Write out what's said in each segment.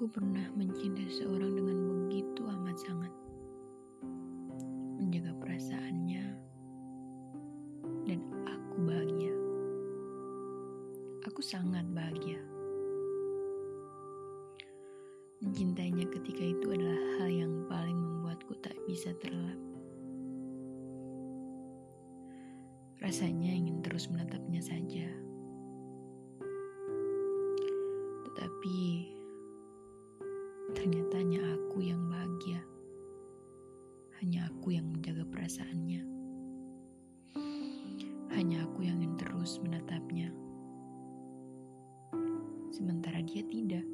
Aku pernah mencintai seseorang dengan begitu amat sangat. Menjaga perasaannya dan aku bahagia. Aku sangat bahagia. Mencintainya ketika itu adalah hal yang paling membuatku tak bisa terlelap. Rasanya ingin terus menatapnya saja. Tetapi aku yang menjaga perasaannya. Hanya aku yang ingin terus menatapnya. Sementara dia tidak.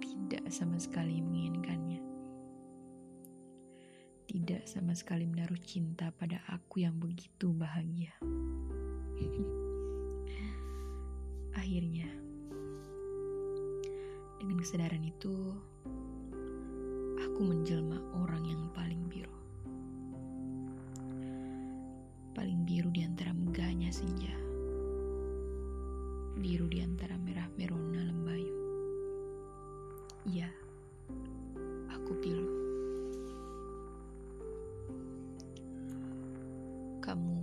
Tidak sama sekali menginginkannya. Tidak sama sekali menaruh cinta pada aku yang begitu bahagia. Akhirnya, dengan kesadaran itu, aku menjelma megahnya senja. Biru di antara merah merona lembayu. Iya, aku pilu. Kamu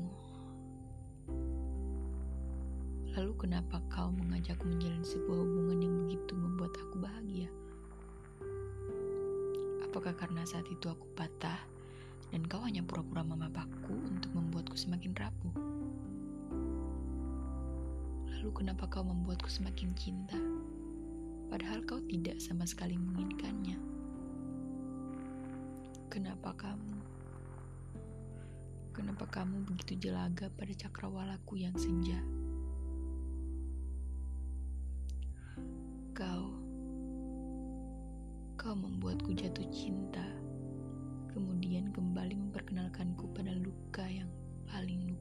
Lalu kenapa kau mengajakku menjalin sebuah hubungan yang begitu membuat aku bahagia? Apakah karena saat itu aku patah dan kau hanya pura-pura memapaku untuk membuatku semakin rapuh? Lalu kenapa kau membuatku semakin cinta? Padahal kau tidak sama sekali menginginkannya. Kenapa kamu? Kenapa kamu begitu jelaga pada cakrawalaku yang senja? Kau, kau membuatku jatuh cinta, kemudian kembali memperkenalkanku pada luka yang paling luka.